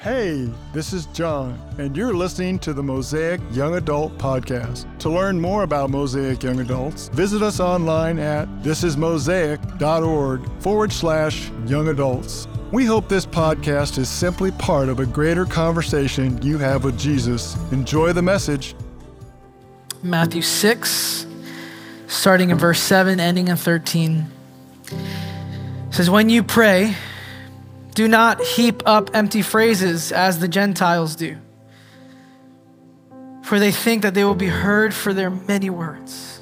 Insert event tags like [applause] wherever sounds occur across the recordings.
Hey, this is John, and you're listening to the Mosaic Young Adult Podcast. To learn more about Mosaic Young Adults, visit us online at thisismosaic.org forward slash young adults. We hope this podcast is simply part of a greater conversation you have with Jesus. Enjoy the message. Matthew 6, starting in verse 7, ending in 13. Says, When you pray, do not heap up empty phrases as the Gentiles do, for they think that they will be heard for their many words.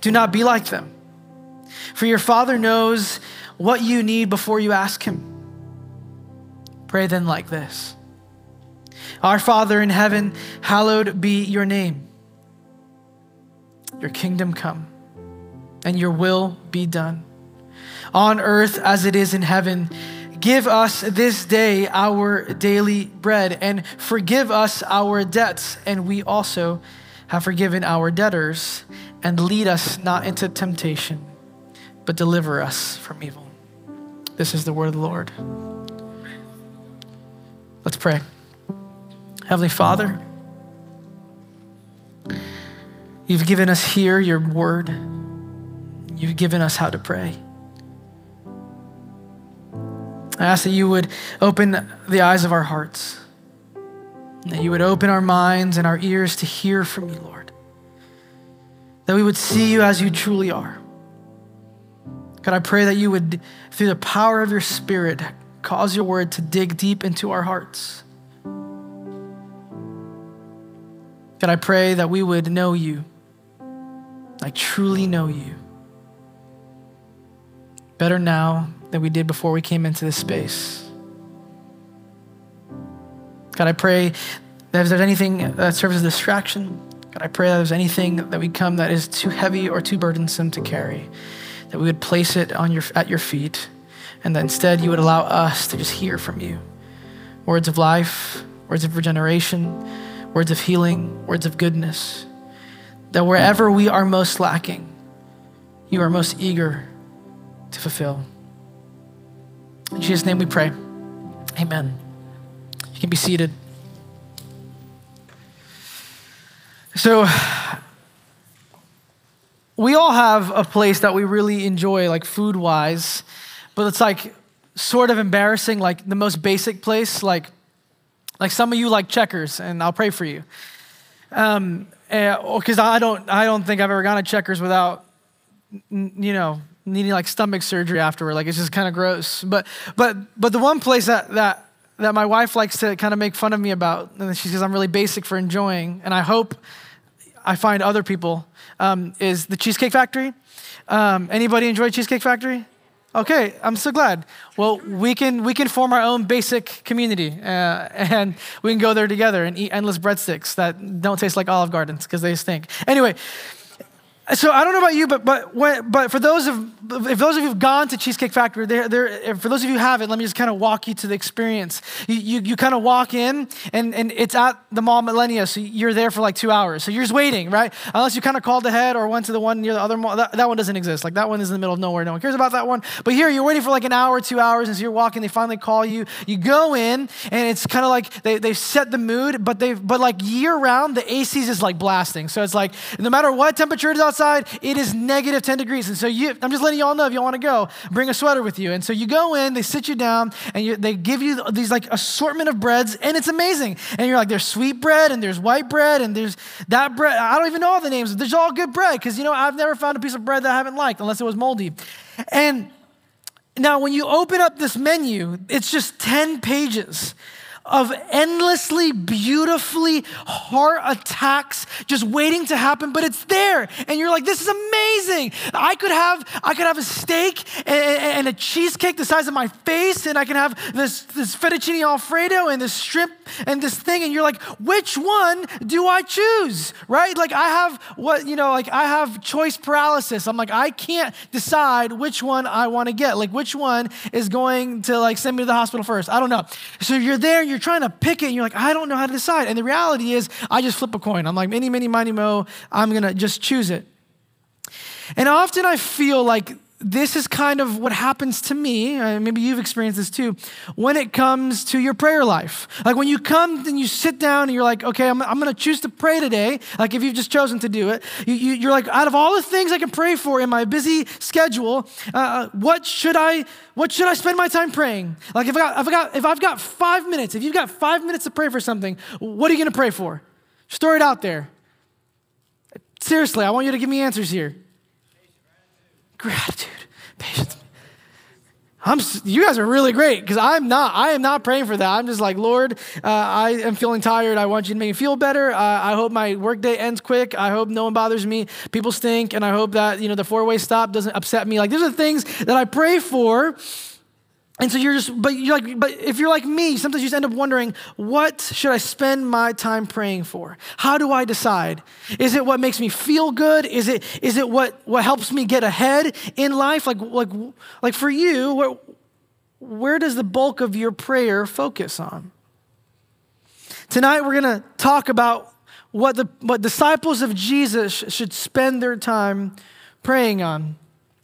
Do not be like them, for your Father knows what you need before you ask Him. Pray then like this Our Father in heaven, hallowed be your name. Your kingdom come, and your will be done on earth as it is in heaven. Give us this day our daily bread, and forgive us our debts, and we also have forgiven our debtors. And lead us not into temptation, but deliver us from evil. This is the word of the Lord. Let's pray. Heavenly Father, you've given us here your word, you've given us how to pray. I ask that you would open the eyes of our hearts, that you would open our minds and our ears to hear from you, Lord. That we would see you as you truly are. God, I pray that you would, through the power of your Spirit, cause your word to dig deep into our hearts. God, I pray that we would know you, like truly know you. Better now than we did before we came into this space. God, I pray that if there's anything that serves as a distraction, God, I pray that if there's anything that we come that is too heavy or too burdensome to carry, that we would place it on your, at your feet, and that instead you would allow us to just hear from you. Words of life, words of regeneration, words of healing, words of goodness. That wherever we are most lacking, you are most eager to fulfill. In Jesus' name we pray. Amen. You can be seated. So, we all have a place that we really enjoy, like food wise, but it's like sort of embarrassing, like the most basic place. Like, like some of you like checkers, and I'll pray for you. Um, because eh, I don't, I don't think I've ever gone to checkers without, you know, needing like stomach surgery afterward. Like it's just kind of gross. But but but the one place that that that my wife likes to kind of make fun of me about, and she says I'm really basic for enjoying, and I hope I find other people, um, is the Cheesecake Factory. Um, anybody enjoy Cheesecake Factory? Okay, I'm so glad. Well, we can we can form our own basic community, uh, [laughs] and we can go there together and eat endless breadsticks that don't taste like Olive Gardens because they stink. Anyway, so I don't know about you, but but when, but for those of if those of you who've gone to Cheesecake Factory, they're, they're, for those of you who haven't, let me just kind of walk you to the experience. You, you, you kind of walk in, and, and it's at the Mall Millenia, so you're there for like two hours. So you're just waiting, right? Unless you kind of called ahead or went to the one near the other mall. That, that one doesn't exist. Like that one is in the middle of nowhere. No one cares about that one. But here, you're waiting for like an hour, two hours, and so you're walking. They finally call you. You go in, and it's kind of like they, they've set the mood, but they've, but like year round, the ACs is like blasting. So it's like no matter what temperature it is outside, it is negative 10 degrees. And so you, I'm just letting you all know if you want to go, bring a sweater with you. And so you go in, they sit you down, and you, they give you these like assortment of breads, and it's amazing. And you're like, there's sweet bread, and there's white bread, and there's that bread. I don't even know all the names. There's all good bread because, you know, I've never found a piece of bread that I haven't liked unless it was moldy. And now, when you open up this menu, it's just 10 pages of endlessly beautifully heart attacks just waiting to happen but it's there. And you're like this is amazing. I could have i could have a steak and, a cheesecake the size of my face and i can have this this fettuccine alfredo and this shrimp and this thing. And you're like which one do i choose? Right? Like i have what you know like i have choice paralysis. I'm like i can't decide which one i want to get. Like which one is going to like send me to the hospital first? I don't know. So you're there you're you're trying to pick it and you're like, I don't know how to decide. And the reality is, I just flip a coin. I'm like, many, many, mighty, mo, I'm going to just choose it. And often I feel like this is kind of what happens to me. Uh, maybe you've experienced this too. When it comes to your prayer life, like when you come and you sit down and you're like, okay, I'm, I'm going to choose to pray today. Like if you've just chosen to do it, you, you, are like, out of all the things I can pray for in my busy schedule, uh, uh, what should I, what should I spend my time praying? Like if I got, if I got, if I've got five minutes, if you've got five minutes to pray for something, what are you going to pray for? Just throw it out there. Seriously, I want you to give me answers here gratitude, patience. I'm, you guys are really great because I'm not. I am not praying for that. I'm just like, Lord, uh, I am feeling tired. I want you to make me feel better. Uh, I hope my workday ends quick. I hope no one bothers me. People stink, and I hope that you know the four way stop doesn't upset me. Like these are things that I pray for and so you're just, but you're like, but if you're like me, sometimes you just end up wondering, what should I spend my time praying for? How do I decide? Is it what makes me feel good? Is it, is it what, what helps me get ahead in life? Like, like, like for you, where, where does the bulk of your prayer focus on? Tonight we're gonna talk about what the what disciples of Jesus should spend their time praying on.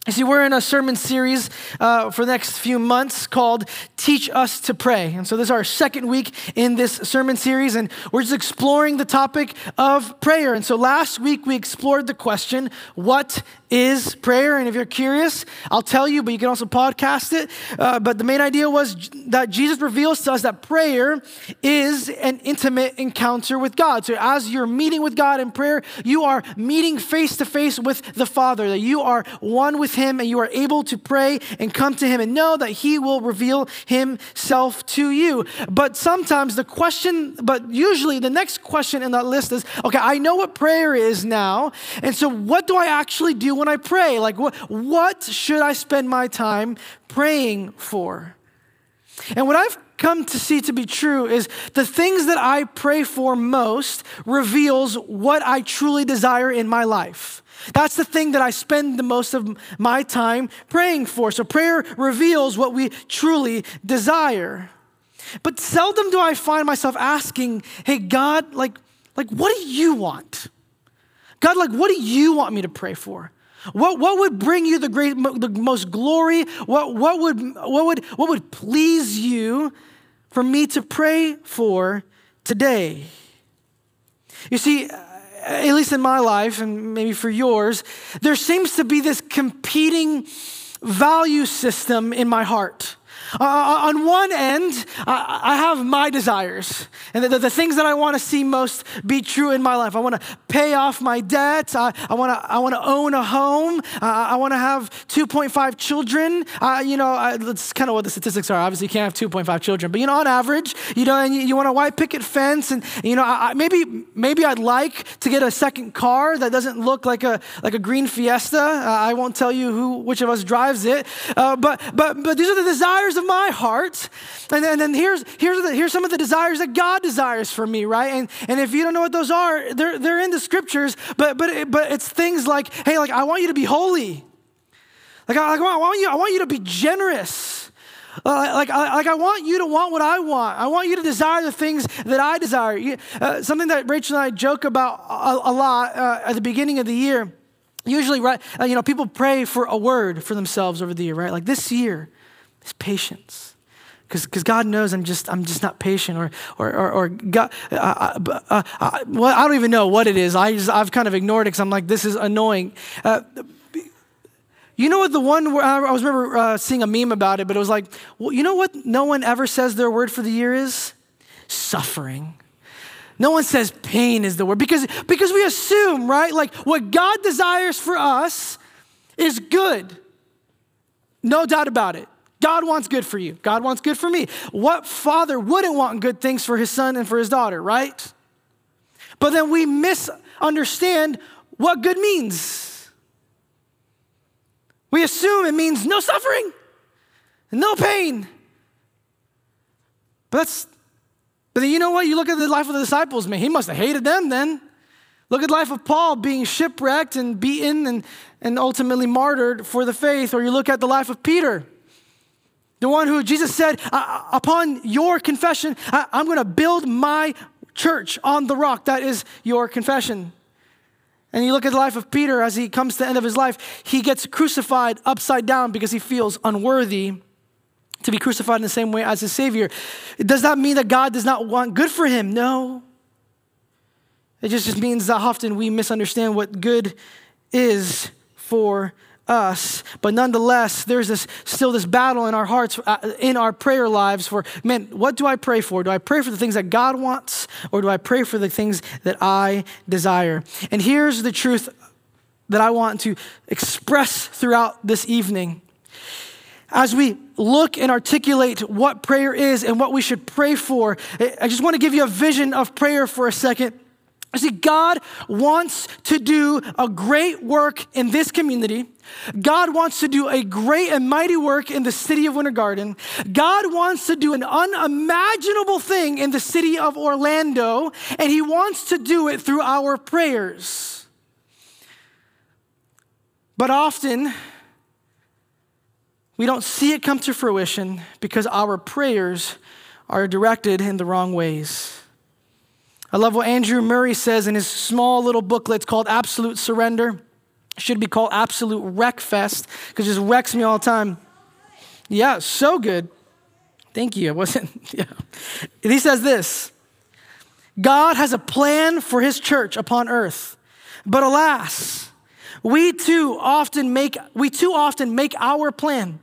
You see, we're in a sermon series uh, for the next few months called Teach Us to Pray. And so, this is our second week in this sermon series, and we're just exploring the topic of prayer. And so, last week we explored the question, What is prayer. And if you're curious, I'll tell you, but you can also podcast it. Uh, but the main idea was that Jesus reveals to us that prayer is an intimate encounter with God. So as you're meeting with God in prayer, you are meeting face to face with the Father, that you are one with Him and you are able to pray and come to Him and know that He will reveal Himself to you. But sometimes the question, but usually the next question in that list is okay, I know what prayer is now. And so what do I actually do when I pray? Like, what, what should I spend my time praying for? And what I've come to see to be true is the things that I pray for most reveals what I truly desire in my life. That's the thing that I spend the most of my time praying for. So prayer reveals what we truly desire. But seldom do I find myself asking, "Hey God, like like what do you want?" God, like what do you want me to pray for? What, what would bring you the, great, the most glory? What, what, would, what, would, what would please you for me to pray for today? You see, at least in my life, and maybe for yours, there seems to be this competing value system in my heart. Uh, on one end, I, I, have my desires and the, the things that I want to see most be true in my life. I want to pay off my debts. I, I want to I want to own a home. Uh, I want to have 2.5 children. Uh, you know, I, that's kind of what the statistics are. Obviously, you can't have 2.5 children, but you know, on average, you know, and you, you want a white picket fence, and you know, I, maybe maybe I'd like to get a second car that doesn't look like a like a green Fiesta. Uh, I won't tell you who which of us drives it, uh, but but but these are the desires of my heart. And, and then here's, here's, the, here's some of the desires that God desires for me, right? And, and if you don't know what those are, they're, they're in the scriptures, but, but, but it's things like, hey, like, I want you to be holy. Like, I, like, I, want, you, I want you to be generous. Uh, like, I, like, I want you to want what I want. I want you to desire the things that I desire. Uh, something that Rachel and I joke about a, a lot uh, at the beginning of the year. Usually, right, uh, you know, people pray for a word for themselves over the year, right? Like this year, is patience. Because God knows I'm just, I'm just not patient or, or, or, or God, uh, uh, uh, well, I don't even know what it is. I just, I've kind of ignored it because I'm like, this is annoying. Uh, you know what the one where I was remember uh, seeing a meme about it, but it was like, well, you know what no one ever says their word for the year is? Suffering. No one says pain is the word because, because we assume, right? Like what God desires for us is good. No doubt about it. God wants good for you. God wants good for me. What father wouldn't want good things for his son and for his daughter, right? But then we misunderstand what good means. We assume it means no suffering, no pain. But that's but then you know what? You look at the life of the disciples, man, he must have hated them then. Look at the life of Paul being shipwrecked and beaten and, and ultimately martyred for the faith. Or you look at the life of Peter. The one who Jesus said, Upon your confession, I'm going to build my church on the rock. That is your confession. And you look at the life of Peter as he comes to the end of his life, he gets crucified upside down because he feels unworthy to be crucified in the same way as his Savior. Does that mean that God does not want good for him? No. It just, just means that often we misunderstand what good is for us. But nonetheless, there's this still this battle in our hearts, uh, in our prayer lives for, man, what do I pray for? Do I pray for the things that God wants or do I pray for the things that I desire? And here's the truth that I want to express throughout this evening. As we look and articulate what prayer is and what we should pray for, I just want to give you a vision of prayer for a second. See, God wants to do a great work in this community. God wants to do a great and mighty work in the city of Winter Garden. God wants to do an unimaginable thing in the city of Orlando, and He wants to do it through our prayers. But often, we don't see it come to fruition because our prayers are directed in the wrong ways. I love what Andrew Murray says in his small little booklet. It's called Absolute Surrender. It should be called Absolute Wreck Fest because it just wrecks me all the time. Yeah, so good. Thank you. It wasn't, [laughs] yeah. He says this God has a plan for his church upon earth, but alas, we too often make we too often make our plan.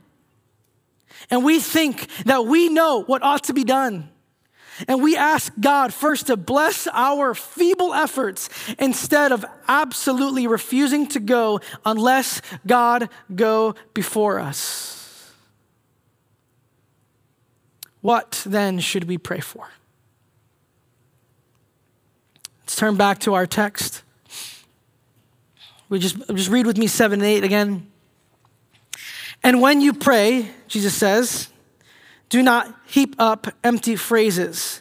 And we think that we know what ought to be done. And we ask God first to bless our feeble efforts instead of absolutely refusing to go unless God go before us. What then should we pray for? Let's turn back to our text. We just, just read with me 7 and 8 again. And when you pray, Jesus says, do not heap up empty phrases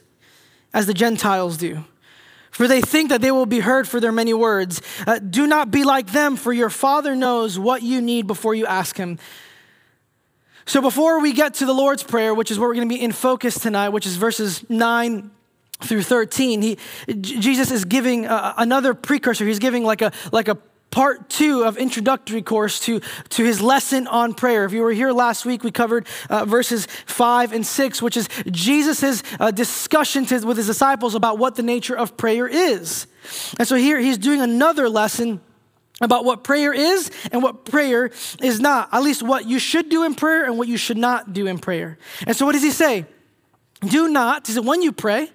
as the Gentiles do, for they think that they will be heard for their many words. Uh, do not be like them, for your Father knows what you need before you ask Him. So, before we get to the Lord's Prayer, which is where we're going to be in focus tonight, which is verses 9 through 13, he, Jesus is giving uh, another precursor. He's giving like a, like a part two of introductory course to, to his lesson on prayer. If you were here last week, we covered uh, verses five and six, which is Jesus' uh, discussion to, with his disciples about what the nature of prayer is. And so here he's doing another lesson about what prayer is and what prayer is not, at least what you should do in prayer and what you should not do in prayer. And so what does he say? Do not, he said, when you pray,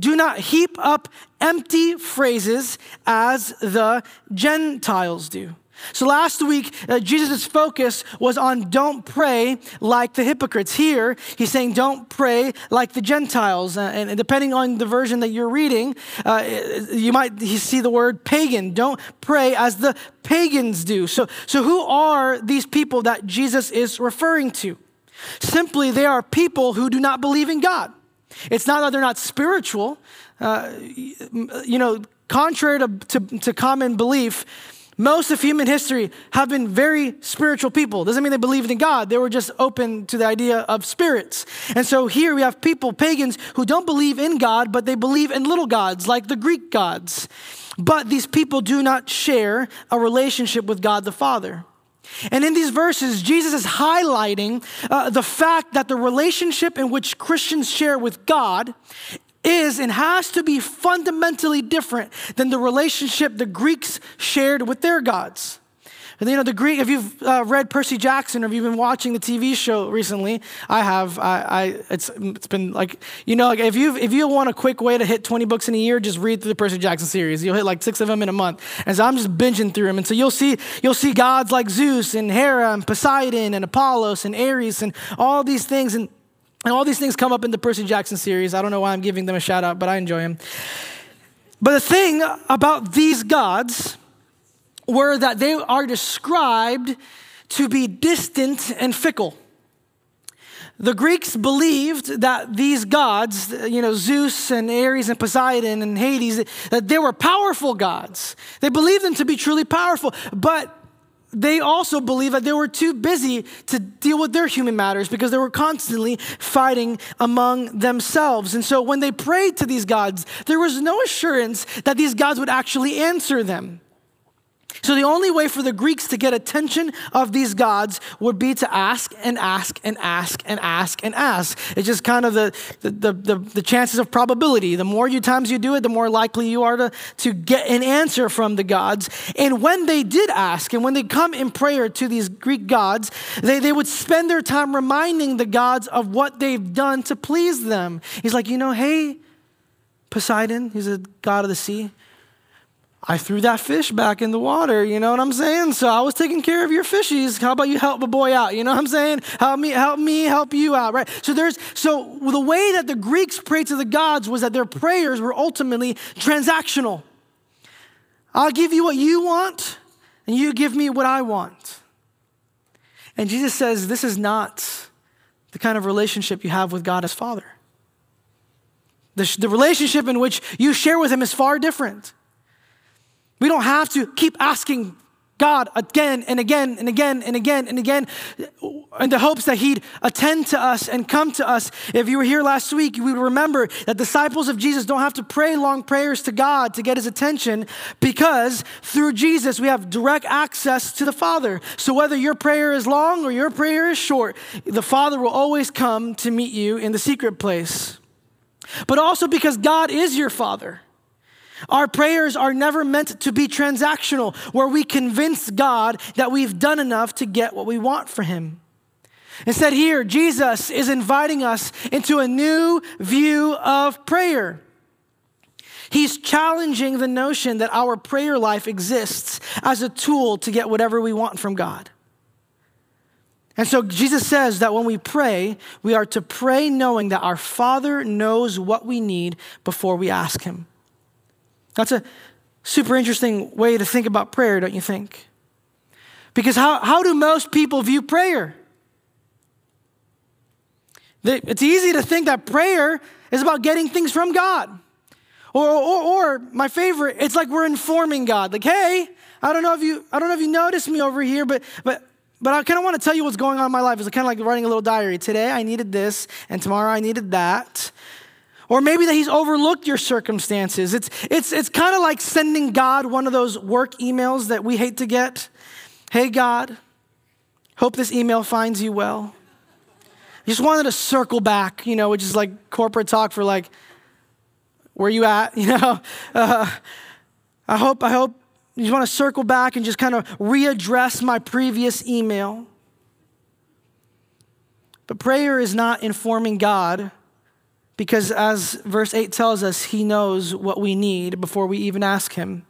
do not heap up empty phrases as the Gentiles do. So last week, uh, Jesus' focus was on don't pray like the hypocrites. Here, he's saying don't pray like the Gentiles. Uh, and, depending on the version that you're reading, uh, you might see the word pagan. Don't pray as the pagans do. So, so who are these people that Jesus is referring to? Simply, they are people who do not believe in God. It's not that they're not spiritual. Uh, you know, contrary to, to, to, common belief, most of human history have been very spiritual people. Doesn't mean they believed in God. They were just open to the idea of spirits. And so here we have people, pagans, who don't believe in God, but they believe in little gods like the Greek gods. But these people do not share a relationship with God the Father. And in these verses, Jesus is highlighting uh, the fact that the relationship in which Christians share with God is and has to be fundamentally different than the relationship the Greeks shared with their gods. And you know, the Greek, if you've uh, read Percy Jackson or if you've been watching the TV show recently, I have. I, I, it's, it's been like, you know, like if you if you want a quick way to hit 20 books in a year, just read through the Percy Jackson series. You'll hit like six of them in a month. And so I'm just binging through them. And so you'll see, you'll see gods like Zeus and Hera and Poseidon and Apollos and Ares and all these things. And, and all these things come up in the Percy Jackson series. I don't know why I'm giving them a shout out, but I enjoy them. But the thing about these gods were that they are described to be distant and fickle. The Greeks believed that these gods, you know, Zeus and Ares and Poseidon and Hades, that they were powerful gods. They believed them to be truly powerful, but they also believed that they were too busy to deal with their human matters because they were constantly fighting among themselves. And so when they prayed to these gods, there was no assurance that these gods would actually answer them. So the only way for the Greeks to get attention of these gods would be to ask and ask and ask and ask and ask. It's just kind of the, the, the, the, chances of probability. The more you times you do it, the more likely you are to, to get an answer from the gods. And when they did ask and when they come in prayer to these Greek gods, they, they would spend their time reminding the gods of what they've done to please them. He's like, you know, hey, Poseidon, he's a god of the sea. I threw that fish back in the water, you know what I'm saying? So I was taking care of your fishies. How about you help a boy out? You know what I'm saying? Help me, help me, help you out, right? So there's so the way that the Greeks prayed to the gods was that their prayers were ultimately transactional. I'll give you what you want, and you give me what I want. And Jesus says this is not the kind of relationship you have with God as Father. The, the relationship in which you share with Him is far different. We don't have to keep asking God again and again and again and again and again in the hopes that He'd attend to us and come to us. If you were here last week, you would remember that disciples of Jesus don't have to pray long prayers to God to get His attention because through Jesus we have direct access to the Father. So whether your prayer is long or your prayer is short, the Father will always come to meet you in the secret place. But also because God is your Father. Our prayers are never meant to be transactional, where we convince God that we've done enough to get what we want for Him. Instead, here, Jesus is inviting us into a new view of prayer. He's challenging the notion that our prayer life exists as a tool to get whatever we want from God. And so Jesus says that when we pray, we are to pray knowing that our Father knows what we need before we ask Him. That's a super interesting way to think about prayer, don't you think? Because how, how do most people view prayer? It's easy to think that prayer is about getting things from God. Or, or, or, my favorite, it's like we're informing God. Like, hey, I don't know if you, I don't know if you noticed me over here, but, but, but I kind of want to tell you what's going on in my life. It's kind of like writing a little diary. Today I needed this, and tomorrow I needed that. Or maybe that he's overlooked your circumstances. It's, it's, it's kind of like sending God one of those work emails that we hate to get. Hey, God, hope this email finds you well. just wanted to circle back, you know, which is like corporate talk for like, where you at? [laughs] You know, uh, I hope, I hope you just want to circle back and just kind of readdress my previous email. But prayer is not informing God because, as verse 8 tells us, he knows what we need before we even ask him.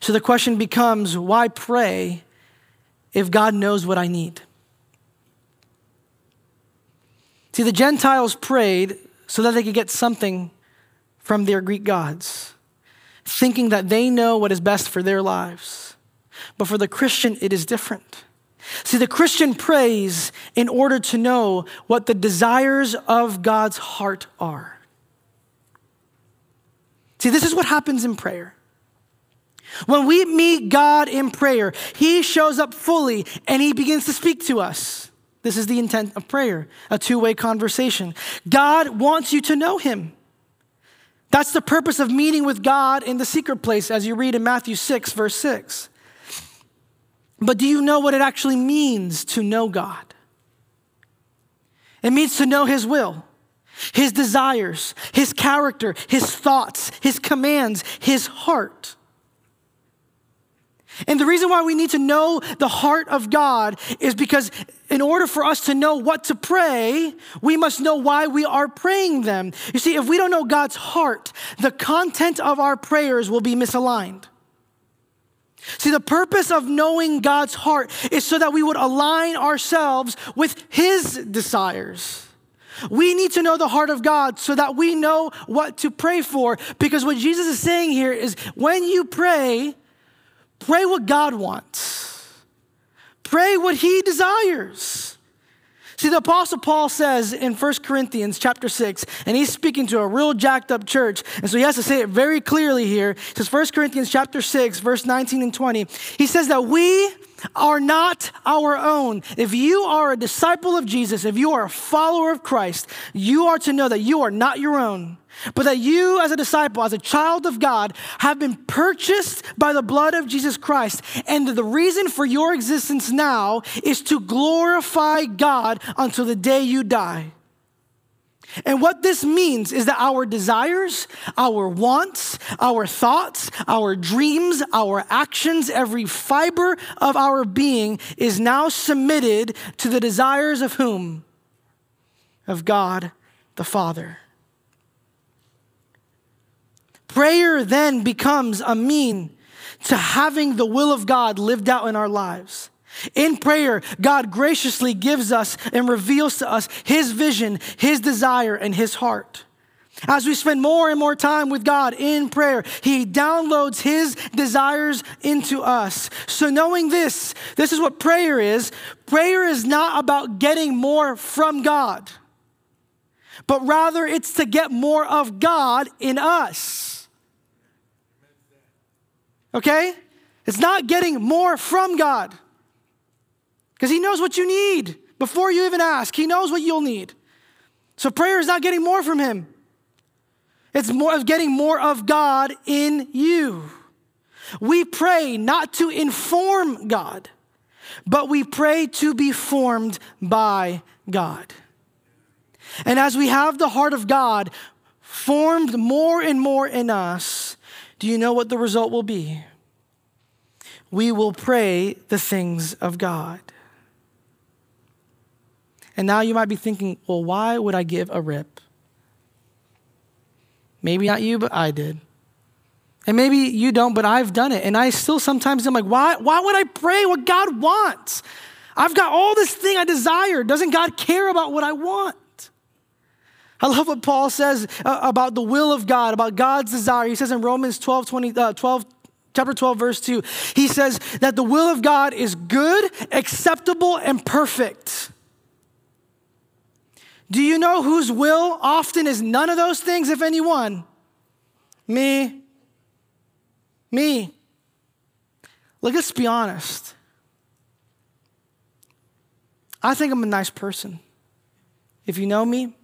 So the question becomes why pray if God knows what I need? See, the Gentiles prayed so that they could get something from their Greek gods, thinking that they know what is best for their lives. But for the Christian, it is different. See, the Christian prays in order to know what the desires of God's heart are. See, this is what happens in prayer. When we meet God in prayer, He shows up fully and He begins to speak to us. This is the intent of prayer, a two way conversation. God wants you to know Him. That's the purpose of meeting with God in the secret place, as you read in Matthew 6, verse 6. But do you know what it actually means to know God? It means to know His will, His desires, His character, His thoughts, His commands, His heart. And the reason why we need to know the heart of God is because, in order for us to know what to pray, we must know why we are praying them. You see, if we don't know God's heart, the content of our prayers will be misaligned. See, the purpose of knowing God's heart is so that we would align ourselves with His desires. We need to know the heart of God so that we know what to pray for. Because what Jesus is saying here is when you pray, pray what God wants, pray what He desires. See, the Apostle Paul says in 1 Corinthians chapter 6, and he's speaking to a real jacked up church, and so he has to say it very clearly here. He says 1 Corinthians chapter 6, verse 19 and 20. He says that we are not our own. If you are a disciple of Jesus, if you are a follower of Christ, you are to know that you are not your own, but that you, as a disciple, as a child of God, have been purchased by the blood of Jesus Christ. And the reason for your existence now is to glorify God until the day you die. And what this means is that our desires, our wants, our thoughts, our dreams, our actions, every fiber of our being is now submitted to the desires of whom? Of God the Father. Prayer then becomes a mean to having the will of God lived out in our lives. In prayer, God graciously gives us and reveals to us His vision, His desire, and His heart. As we spend more and more time with God in prayer, He downloads His desires into us. So, knowing this, this is what prayer is prayer is not about getting more from God, but rather it's to get more of God in us. Okay? It's not getting more from God. Because He knows what you need before you even ask. He knows what you'll need. So prayer is not getting more from Him, it's more of getting more of God in you. We pray not to inform God, but we pray to be formed by God. And as we have the heart of God formed more and more in us, do you know what the result will be? We will pray the things of God. And now you might be thinking, well, why would I give a rip? Maybe not you, but I did. And maybe you don't, but I've done it. And I still sometimes am like, why, why would I pray what God wants? I've got all this thing I desire. Doesn't God care about what I want? I love what Paul says uh, about the will of God, about God's desire. He says in Romans 12, 20, uh, 12, chapter 12, verse 2, he says that the will of God is good, acceptable, and perfect. Do you know whose will often is none of those things, if anyone? Me. Me. Look, let's be honest. I think I'm a nice person. If you know me,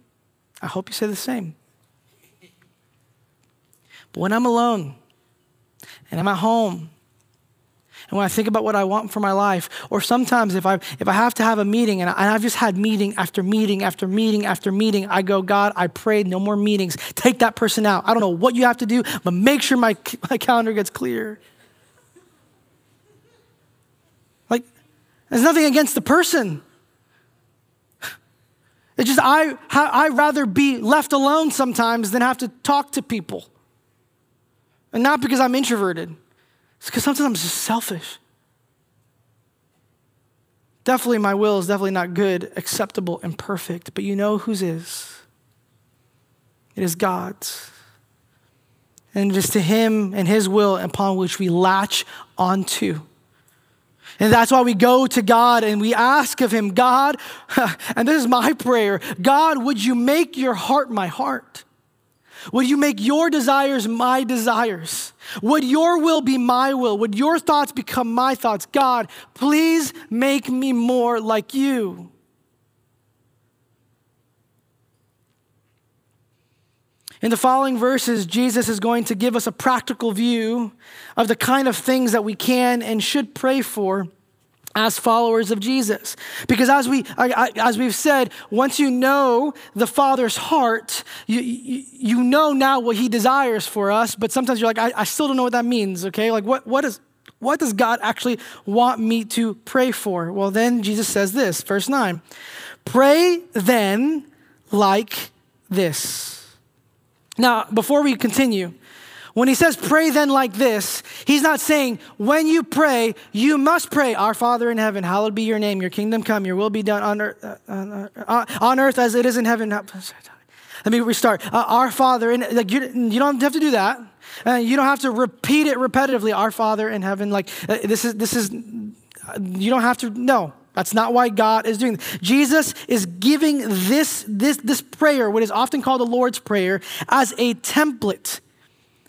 I hope you say the same. But when I'm alone and I'm at home and when I think about what I want for my life, or sometimes if I, if I have to have a meeting and, I, have just had meeting after meeting after meeting after meeting, I go, God, I prayed no more meetings. Take that person out. I don't know what you have to do, but make sure my, [laughs] my calendar gets clear. Like, there's nothing against the person. It's just I, I rather be left alone sometimes than have to talk to people. And not because I'm introverted. It's because sometimes I'm just selfish. Definitely, my will is definitely not good, acceptable, and perfect, but you know whose is? It is God's. And it is to Him and His will upon which we latch onto. And that's why we go to God and we ask of Him, God, [laughs] and this is my prayer God, would you make your heart my heart? Would you make your desires my desires? Would your will be my will? Would your thoughts become my thoughts? God, please make me more like you. In the following verses, Jesus is going to give us a practical view of the kind of things that we can and should pray for as followers of Jesus. Because as, we, as we've said, once you know the Father's heart, you, you, you know now what He desires for us, but sometimes you're like, I, I still don't know what that means, okay? Like, what, what, is, what does God actually want me to pray for? Well, then Jesus says this, verse 9 Pray then like this. Now, before we continue, when he says pray then like this, he's not saying when you pray, you must pray, Our Father in heaven, hallowed be your name, your kingdom come, your will be done on earth, uh, uh, on earth as it is in heaven. Let me restart. Uh, our Father, in, like you, you don't have to do that. Uh, you don't have to repeat it repetitively. Our Father in heaven, like uh, this is this is. You don't have to. No, that's not why God is doing this. Jesus is giving this, this, this prayer, what is often called the Lord's Prayer, as a template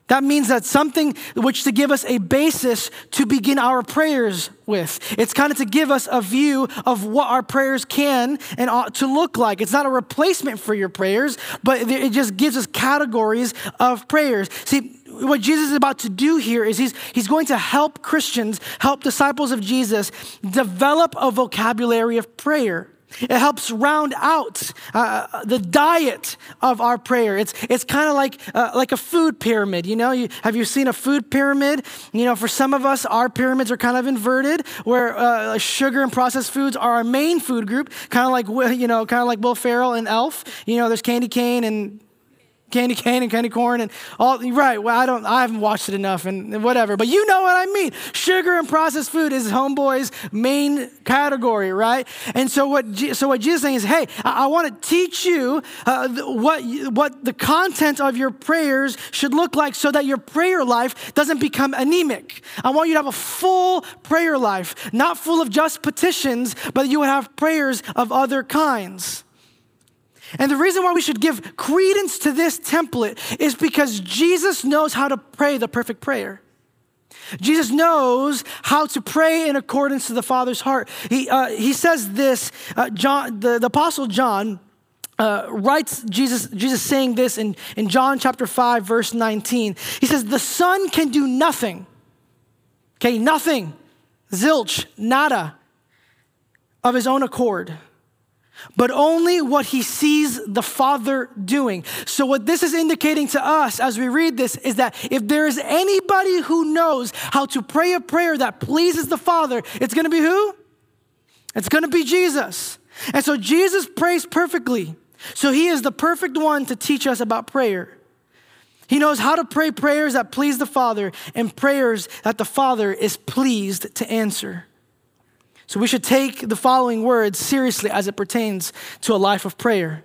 That means that something which to give us a basis to begin our prayers with. It's kind of to give us a view of what our prayers can and ought to look like. It's not a replacement for your prayers, but it just gives us categories of prayers. See, what Jesus is about to do here is he's, he's going to help Christians, help disciples of Jesus develop a vocabulary of prayer. It helps round out uh, the diet of our prayer. It's, it's kind of like, uh, like a food pyramid. You know, you, have you seen a food pyramid? You know, for some of us, our pyramids are kind of inverted, where uh, sugar and processed foods are our main food group, kind of like, [laughs] you know, kind of like Will Ferrell and Elf. You know, there's candy cane and candy cane and candy corn and all right well i don't i haven't watched it enough and whatever but you know what i mean. Sugar and processed food is homeboy's main category right? And so what so what jesus is saying is hey i, I want to teach you uh, what what the content of your prayers should look like so that your prayer life doesn't become anemic. I want you to have a full prayer life not full of just petitions but you would have prayers of other kinds and the reason why we should give credence to this template is because Jesus knows how to pray the perfect prayer. Jesus knows how to pray in accordance to the Father's heart. He, uh, he says this, uh, John, the, the Apostle John uh, writes Jesus, Jesus saying this in, in John chapter 5, verse 19. He says, The Son can do nothing, okay, nothing, zilch, nada, of his own accord but only what he sees the Father doing. So, what this is indicating to us as we read this is that if there is anybody who knows how to pray a prayer that pleases the Father, it's gonna be who? It's gonna be Jesus. And so, Jesus prays perfectly. So, he is the perfect one to teach us about prayer. He knows how to pray prayers that please the Father and prayers that the Father is pleased to answer. So we should take the following words seriously as it pertains to a life of prayer.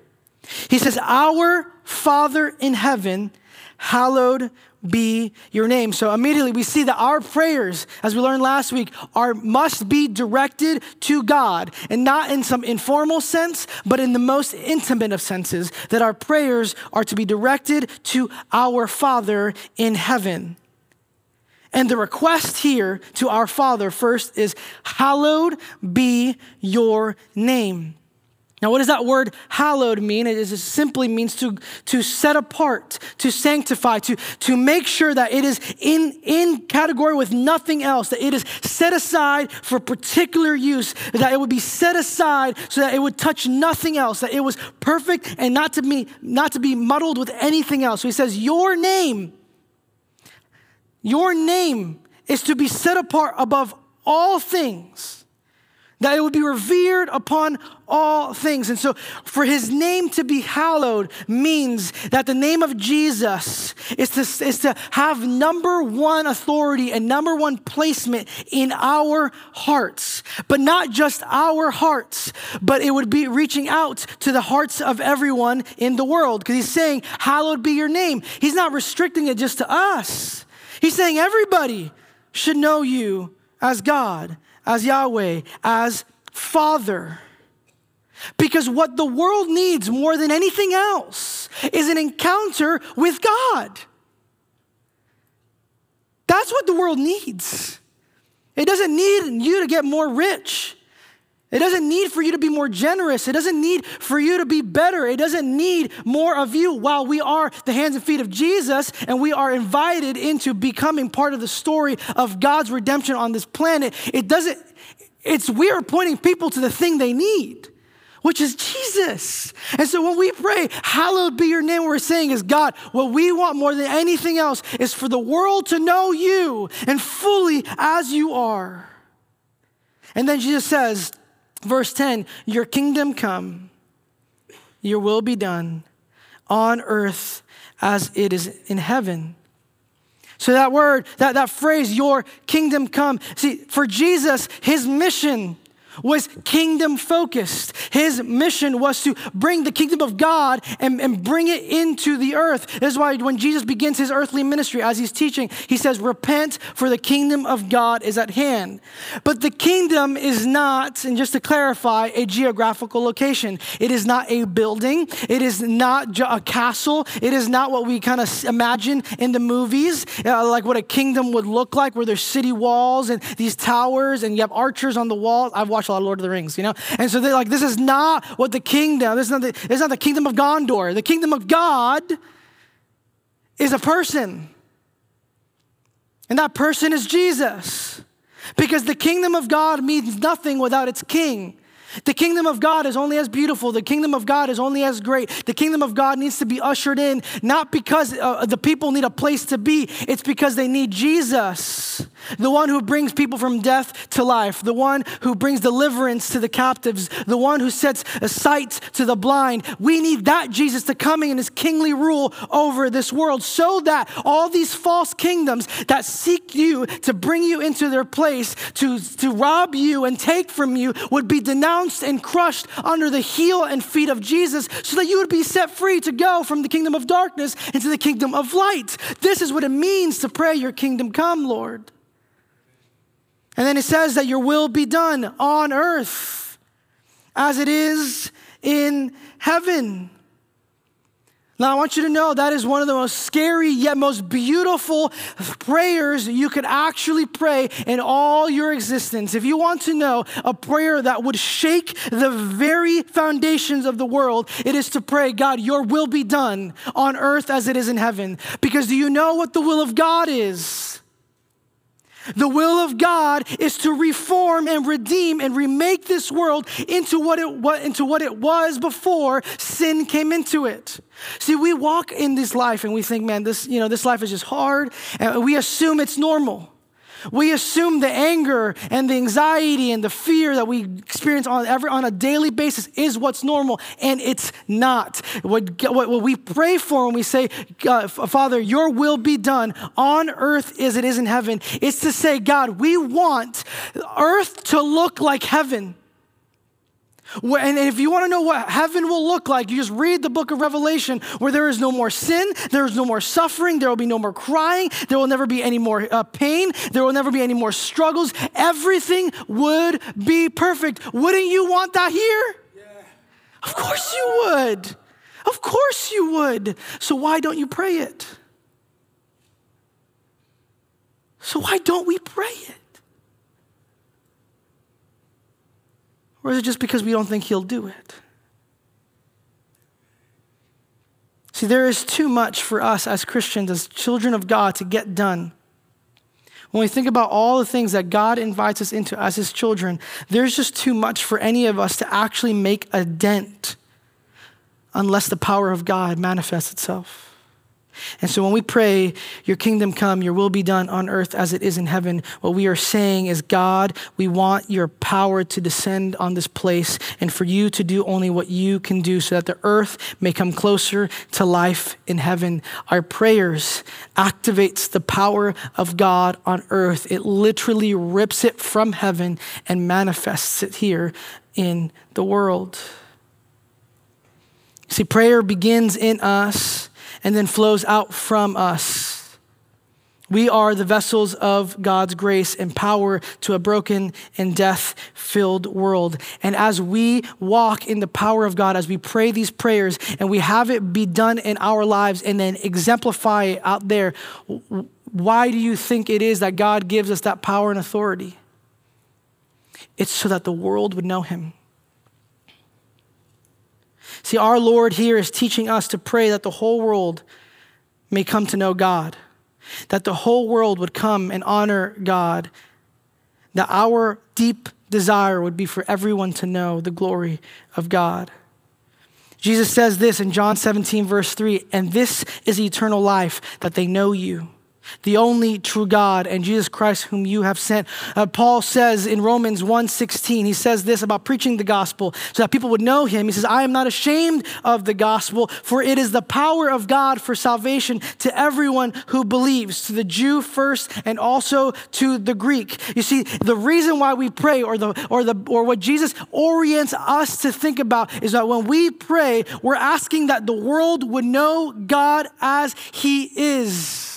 He says, Our Father in heaven, hallowed be your name. So immediately we see that our prayers, as we learned last week, are must be directed to God and not in some informal sense, but in the most intimate of senses, that our prayers are to be directed to our Father in heaven. And the request here to our Father first is, Hallowed be your name. Now, what does that word hallowed mean? It is, simply means to, to set apart, to sanctify, to, to make sure that it is in, in category with nothing else, that it is set aside for particular use, that it would be set aside so that it would touch nothing else, that it was perfect and not to be, not to be muddled with anything else. So he says, Your name your name is to be set apart above all things, that it would be revered upon all things. And so, for his name to be hallowed means that the name of Jesus is to, is to have number one authority and number one placement in our hearts. But not just our hearts, but it would be reaching out to the hearts of everyone in the world. Because he's saying, Hallowed be your name. He's not restricting it just to us. He's saying everybody should know you as God, as Yahweh, as Father. Because what the world needs more than anything else is an encounter with God. That's what the world needs. It doesn't need you to get more rich. It doesn't need for you to be more generous. It doesn't need for you to be better. It doesn't need more of you while we are the hands and feet of Jesus and we are invited into becoming part of the story of God's redemption on this planet. It doesn't, it's we are pointing people to the thing they need, which is Jesus. And so when we pray, hallowed be your name, what we're saying is, God, what we want more than anything else is for the world to know you and fully as you are. And then Jesus says, Verse 10 Your kingdom come, your will be done on earth as it is in heaven. So that word, that, that phrase, your kingdom come, see, for Jesus, his mission was kingdom focused. His mission was to bring the kingdom of God and, and bring it into the earth. This is why when Jesus begins his earthly ministry, as he's teaching, he says, Repent, for the kingdom of God is at hand. But the kingdom is not, and just to clarify, a geographical location. It is not a building, it is not a castle, it is not what we kind of imagine in the movies, uh, like what a kingdom would look like, where there's city walls and these towers and you have archers on the wall. I've watched a lot of Lord of the Rings, you know? And so they're like, this is not what the kingdom, this is not the, this is not the kingdom of Gondor. The kingdom of God is a person. And that person is Jesus. Because the kingdom of God means nothing without its king. The kingdom of God is only as beautiful. The kingdom of God is only as great. The kingdom of God needs to be ushered in, not because uh, the people need a place to be, it's because they need Jesus, the one who brings people from death to life, the one who brings deliverance to the captives, the one who sets a sight to the blind. We need that Jesus to come in his kingly rule over this world so that all these false kingdoms that seek you to bring you into their place, to, to rob you and take from you, would be denounced and crushed under the heel and feet of Jesus so that you would be set free to go from the kingdom of darkness into the kingdom of light. This is what it means to pray, Your kingdom come, Lord. And then it says that your will be done on earth as it is in heaven. Now, I want you to know that is one of the most scary yet most beautiful prayers you could actually pray in all your existence. If you want to know a prayer that would shake the very foundations of the world, it is to pray, God, your will be done on earth as it is in heaven. Because do you know what the will of God is? The will of God is to reform and redeem and remake this world into what it, what, into what it was before sin came into it. See, we walk in this life and we think, man, this, you know, this life is just hard, and we assume it's normal. We assume the anger and the anxiety and the fear that we experience on, every, on a daily basis is what's normal, and it's not. What, what, what we pray for when we say, uh, Father, your will be done on earth as it is in heaven, is to say, God, we want earth to look like heaven. And if you want to know what heaven will look like, you just read the book of Revelation where there is no more sin, there is no more suffering, there will be no more crying, there will never be any more uh, pain, there will never be any more struggles. Everything would be perfect. Wouldn't you want that here? Yeah. Of course you would. Of course you would. So why don't you pray it? So why don't we pray it? Or is it just because we don't think He'll do it? See, there is too much for us as Christians, as children of God, to get done. When we think about all the things that God invites us into as His children, there's just too much for any of us to actually make a dent unless the power of God manifests itself. And so when we pray, Your kingdom come, Your will be done on earth as it is in heaven, what we are saying is, God, we want Your power to descend on this place and for You to do only what You can do so that the earth may come closer to life in heaven. Our prayers activates the power of God on earth. It literally rips it from heaven and manifests it here in the world. See, prayer begins in us and then flows out from us. We are the vessels of God's grace and power to a broken and death filled world. And as we walk in the power of God, as we pray these prayers and we have it be done in our lives and then exemplify it out there, why do you think it is that God gives us that power and authority? It's so that the world would know Him. See, our Lord here is teaching us to pray that the whole world may come to know God, that the whole world would come and honor God, that our deep desire would be for everyone to know the glory of God. Jesus says this in John 17, verse 3 and this is eternal life, that they know you the only true God, and Jesus Christ whom you have sent. Uh, Paul says in Romans 1:16, he says this about preaching the gospel so that people would know him. He says, "I am not ashamed of the gospel, for it is the power of God for salvation to everyone who believes, to the Jew first and also to the Greek." You see, the reason why we pray or the or the or what Jesus orients us to think about is that when we pray, we're asking that the world would know God as he is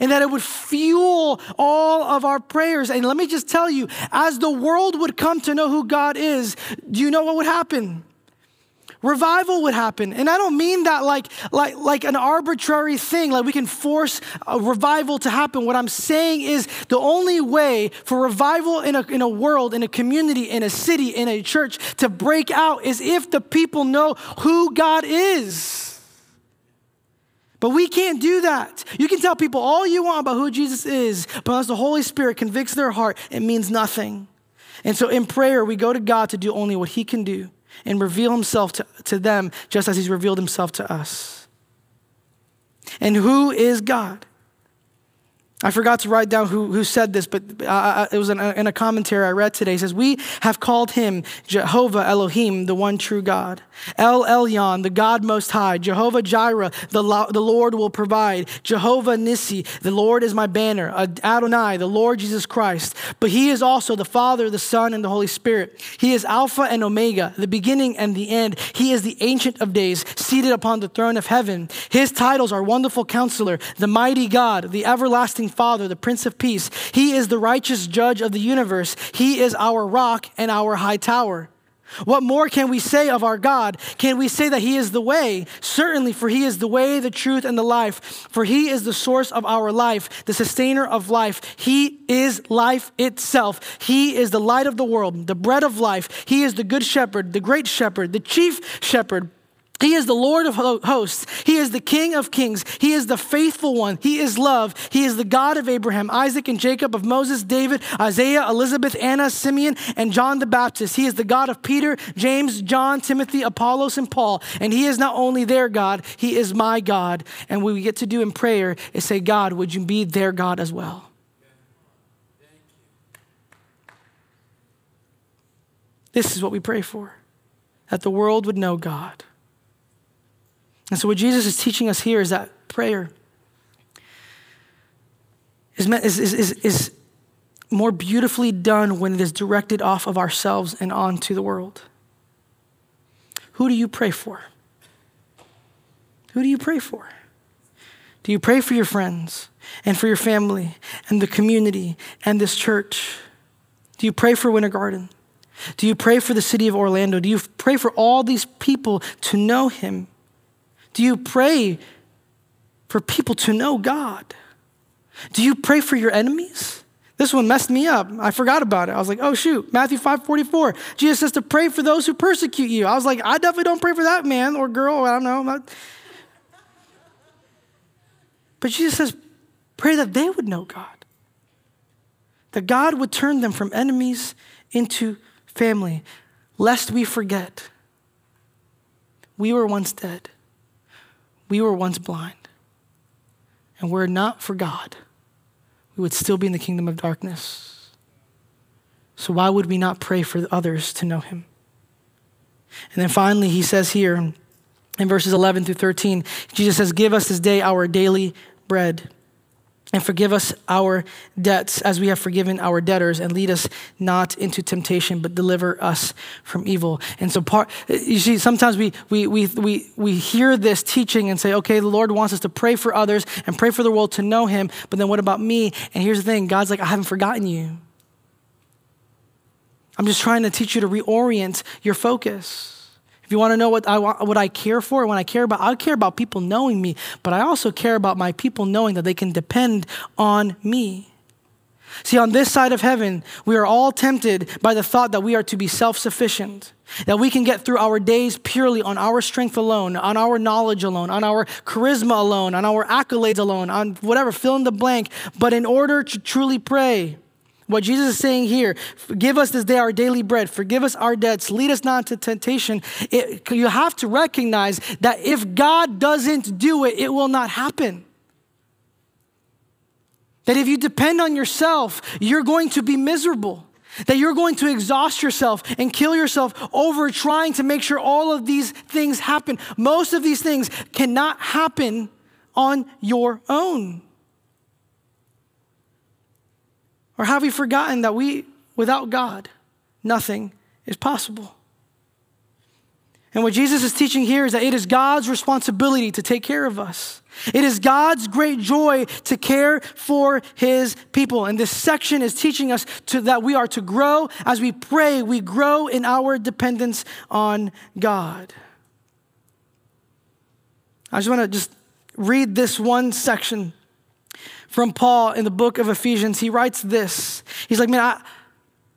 and that it would fuel all of our prayers. And let me just tell you, as the world would come to know who God is, do you know what would happen? Revival would happen. And I don't mean that like, like, like an arbitrary thing, like we can force a revival to happen. What I'm saying is the only way for revival in a, in a world, in a community, in a city, in a church to break out is if the people know who God is. But we can't do that. You can tell people all you want about who Jesus is, but unless the Holy Spirit convicts their heart, it means nothing. And so in prayer, we go to God to do only what He can do and reveal Himself to, to them just as He's revealed Himself to us. And who is God? I forgot to write down who, who said this, but uh, it was in a, in a, commentary I read today. It says, We have called him Jehovah Elohim, the one true God. El Elyon, the God most high. Jehovah Jireh, the, lo- the Lord will provide. Jehovah Nissi, the Lord is my banner. Adonai, the Lord Jesus Christ. But he is also the Father, the Son, and the Holy Spirit. He is Alpha and Omega, the beginning and the end. He is the Ancient of Days, seated upon the throne of heaven. His titles are Wonderful Counselor, the Mighty God, the Everlasting Father, the Prince of Peace. He is the righteous judge of the universe. He is our rock and our high tower. What more can we say of our God? Can we say that He is the way? Certainly, for He is the way, the truth, and the life. For He is the source of our life, the sustainer of life. He is life itself. He is the light of the world, the bread of life. He is the good shepherd, the great shepherd, the chief shepherd. He is the Lord of hosts. He is the King of kings. He is the faithful one. He is love. He is the God of Abraham, Isaac, and Jacob, of Moses, David, Isaiah, Elizabeth, Anna, Simeon, and John the Baptist. He is the God of Peter, James, John, Timothy, Apollos, and Paul. And He is not only their God, He is my God. And what we get to do in prayer is say, God, would you be their God as well? This is what we pray for that the world would know God. And so, what Jesus is teaching us here is that prayer is, is, is, is more beautifully done when it is directed off of ourselves and onto the world. Who do you pray for? Who do you pray for? Do you pray for your friends and for your family and the community and this church? Do you pray for Winter Garden? Do you pray for the city of Orlando? Do you pray for all these people to know Him? Do you pray for people to know God? Do you pray for your enemies? This one messed me up. I forgot about it. I was like, oh shoot, Matthew 5 44. Jesus says to pray for those who persecute you. I was like, I definitely don't pray for that man or girl. I don't know. But Jesus says, pray that they would know God. That God would turn them from enemies into family, lest we forget. We were once dead we were once blind and were it not for God, we would still be in the kingdom of darkness. So, why would we not pray for others to know Him? And then finally, he says here in verses 11 through 13, Jesus says, Give us this day our daily bread and forgive us our debts as we have forgiven our debtors and lead us not into temptation but deliver us from evil. And so part you see sometimes we we we we, we hear this teaching and say okay the lord wants us to pray for others and pray for the world to know him but then what about me? And here's the thing god's like i haven't forgotten you. I'm just trying to teach you to reorient your focus you want to know what I, what I care for, when I care about, I care about people knowing me, but I also care about my people knowing that they can depend on me. See, on this side of heaven, we are all tempted by the thought that we are to be self sufficient, that we can get through our days purely on our strength alone, on our knowledge alone, on our charisma alone, on our accolades alone, on whatever, fill in the blank. But in order to truly pray, what Jesus is saying here, give us this day our daily bread, forgive us our debts, lead us not into temptation. It, you have to recognize that if God doesn't do it, it will not happen. That if you depend on yourself, you're going to be miserable. That you're going to exhaust yourself and kill yourself over trying to make sure all of these things happen. Most of these things cannot happen on your own. Or have we forgotten that we, without God, nothing is possible? And what Jesus is teaching here is that it is God's responsibility to take care of us. It is God's great joy to care for his people. And this section is teaching us to, that we are to grow as we pray, we grow in our dependence on God. I just want to just read this one section from Paul in the book of Ephesians. He writes this. He's like, man, I,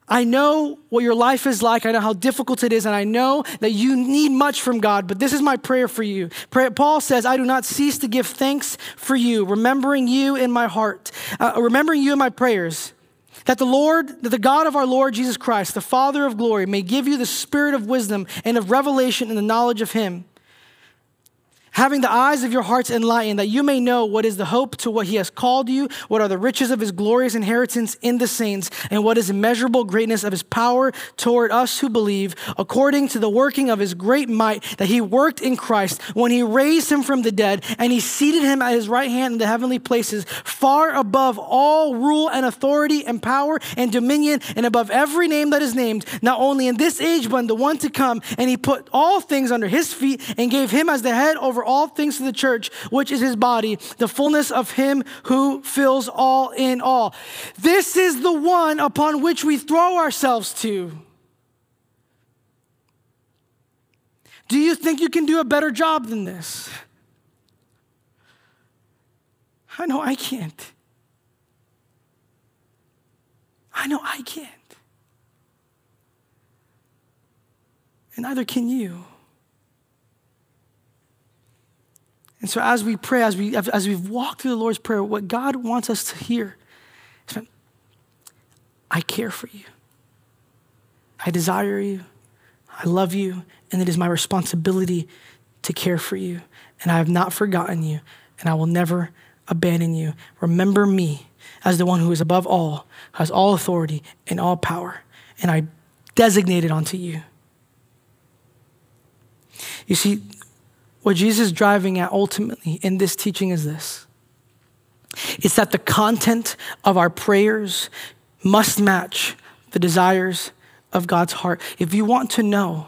I know what your life is like. I know how difficult it is, and I know that you need much from God, but this is my prayer for you. Paul says, I do not cease to give thanks for you, remembering you in my heart, uh, remembering you in my prayers, that the Lord, that the God of our Lord Jesus Christ, the Father of glory, may give you the spirit of wisdom and of revelation in the knowledge of him having the eyes of your hearts enlightened, that you may know what is the hope to what he has called you, what are the riches of his glorious inheritance in the saints, and what is immeasurable greatness of his power toward us who believe, according to the working of his great might that he worked in Christ when he raised him from the dead, and he seated him at his right hand in the heavenly places, far above all rule and authority and power and dominion, and above every name that is named, not only in this age, but in the one to come. And he put all things under his feet and gave him as the head over all things to the church, which is his body, the fullness of him who fills all in all. This is the one upon which we throw ourselves to. Do you think you can do a better job than this? I know I can't. I know I can't. And neither can you. And so as we pray, as, we, as we've walked through the Lord's Prayer, what God wants us to hear is, I care for you. I desire you. I love you. And it is my responsibility to care for you. And I have not forgotten you. And I will never abandon you. Remember me as the one who is above all, has all authority and all power. And I designate it unto you. You see, what Jesus is driving at ultimately in this teaching is this it's that the content of our prayers must match the desires of God's heart. If you want to know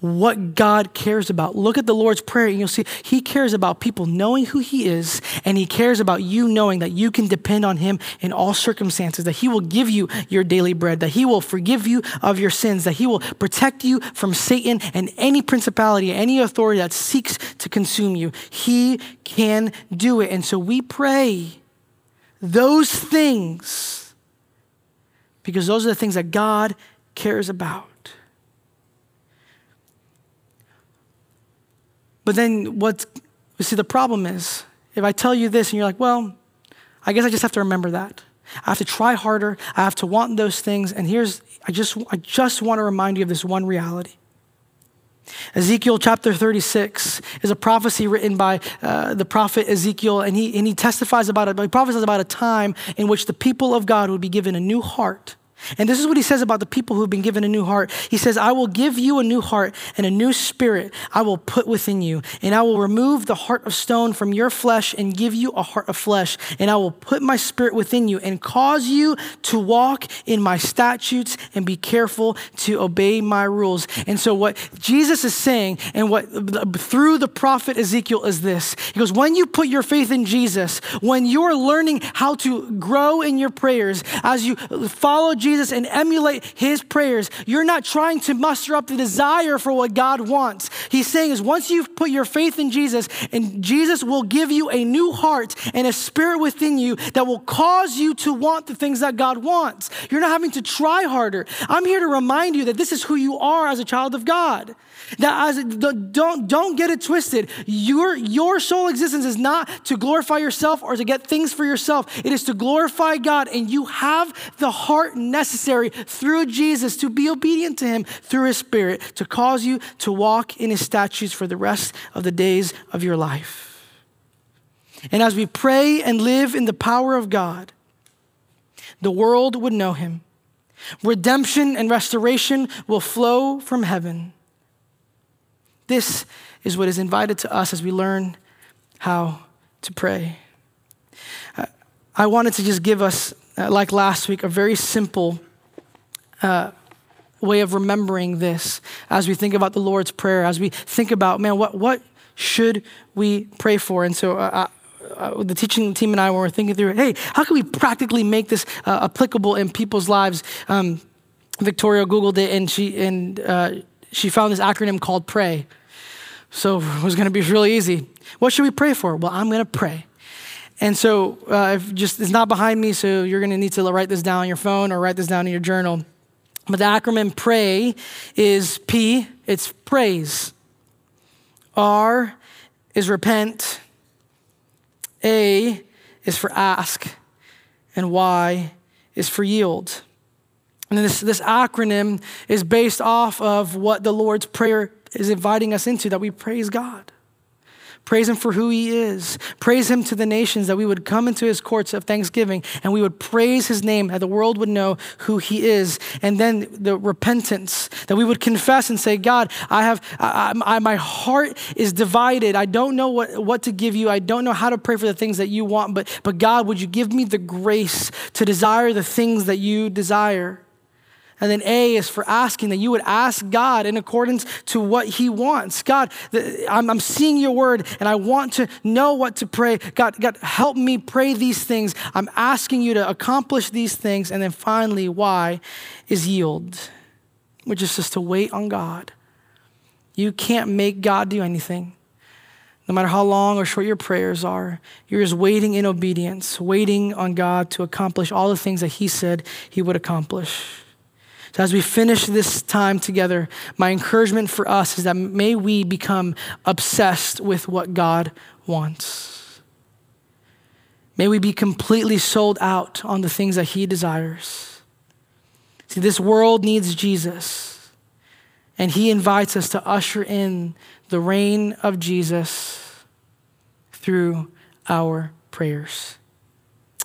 what God cares about. Look at the Lord's Prayer and you'll see He cares about people knowing who He is, and He cares about you knowing that you can depend on Him in all circumstances, that He will give you your daily bread, that He will forgive you of your sins, that He will protect you from Satan and any principality, any authority that seeks to consume you. He can do it. And so we pray those things because those are the things that God cares about. But then what's, see, the problem is if I tell you this and you're like, well, I guess I just have to remember that. I have to try harder. I have to want those things. And here's, I just, I just want to remind you of this one reality. Ezekiel chapter 36 is a prophecy written by uh, the prophet Ezekiel, and he, and he testifies about it, he prophesies about a time in which the people of God would be given a new heart and this is what he says about the people who have been given a new heart. He says, I will give you a new heart and a new spirit I will put within you. And I will remove the heart of stone from your flesh and give you a heart of flesh. And I will put my spirit within you and cause you to walk in my statutes and be careful to obey my rules. And so, what Jesus is saying, and what through the prophet Ezekiel is this He goes, When you put your faith in Jesus, when you're learning how to grow in your prayers, as you follow Jesus, Jesus and emulate his prayers, you're not trying to muster up the desire for what God wants. He's saying is once you've put your faith in Jesus, and Jesus will give you a new heart and a spirit within you that will cause you to want the things that God wants. You're not having to try harder. I'm here to remind you that this is who you are as a child of God. That as don't don't get it twisted. Your your sole existence is not to glorify yourself or to get things for yourself. It is to glorify God, and you have the heart necessary through Jesus to be obedient to Him through His Spirit to cause you to walk in His statutes for the rest of the days of your life. And as we pray and live in the power of God, the world would know him. Redemption and restoration will flow from heaven. This is what is invited to us as we learn how to pray. I wanted to just give us, uh, like last week, a very simple uh, way of remembering this as we think about the Lord's Prayer, as we think about, man, what, what should we pray for? And so uh, uh, the teaching team and I were thinking through, hey, how can we practically make this uh, applicable in people's lives? Um, Victoria Googled it and she, and, uh, she found this acronym called PRAY. So it was going to be really easy. What should we pray for? Well, I'm going to pray. And so, uh, just it's not behind me, so you're going to need to write this down on your phone or write this down in your journal. But the acronym PRAY is P, it's praise. R is repent. A is for ask. And Y is for yield. And this, this acronym is based off of what the Lord's Prayer is inviting us into that we praise God. Praise Him for who He is. Praise Him to the nations that we would come into His courts of thanksgiving and we would praise His name, that the world would know who He is. And then the repentance, that we would confess and say, God, I have, I, I, my heart is divided. I don't know what, what to give you. I don't know how to pray for the things that you want, but, but God, would you give me the grace to desire the things that you desire? And then A is for asking that you would ask God in accordance to what He wants. God, I'm, seeing your word and I want to know what to pray. God, God, help me pray these things. I'm asking you to accomplish these things. And then finally, Y is yield, which is just to wait on God. You can't make God do anything. No matter how long or short your prayers are, you're just waiting in obedience, waiting on God to accomplish all the things that He said He would accomplish. So, as we finish this time together, my encouragement for us is that may we become obsessed with what God wants. May we be completely sold out on the things that He desires. See, this world needs Jesus, and He invites us to usher in the reign of Jesus through our prayers.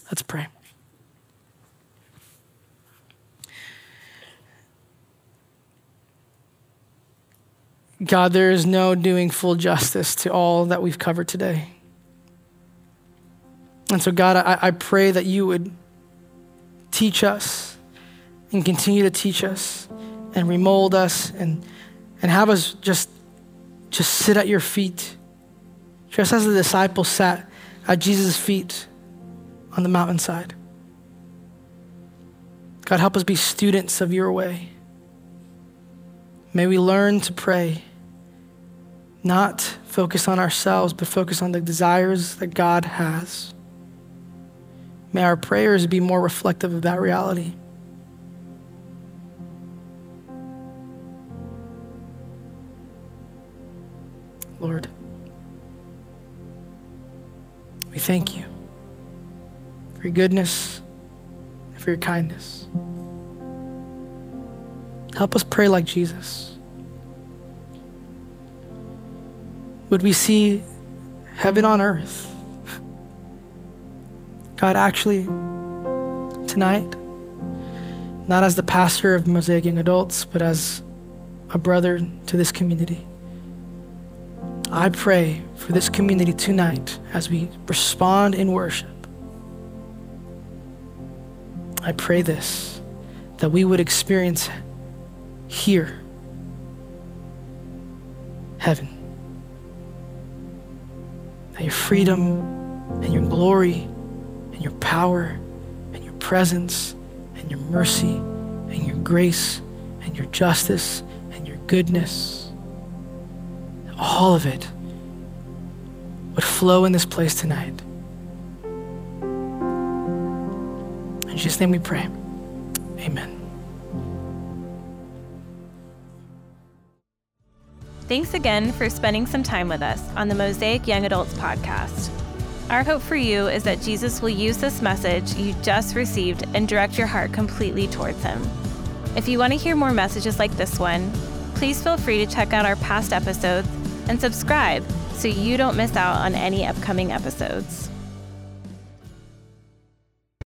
Let's pray. God, there is no doing full justice to all that we've covered today. And so, God, I, I pray that you would teach us and continue to teach us and remold us and, and have us just, just sit at your feet, just as the disciples sat at Jesus' feet on the mountainside. God, help us be students of your way. May we learn to pray not focus on ourselves, but focus on the desires that God has. May our prayers be more reflective of that reality. Lord, we thank you for your goodness and for your kindness. Help us pray like Jesus. Would we see heaven on earth? God, actually, tonight, not as the pastor of Mosaic Young Adults, but as a brother to this community, I pray for this community tonight as we respond in worship. I pray this that we would experience here heaven that your freedom and your glory and your power and your presence and your mercy and your grace and your justice and your goodness, all of it would flow in this place tonight. In Jesus' name we pray. Amen. Thanks again for spending some time with us on the Mosaic Young Adults podcast. Our hope for you is that Jesus will use this message you just received and direct your heart completely towards Him. If you want to hear more messages like this one, please feel free to check out our past episodes and subscribe so you don't miss out on any upcoming episodes.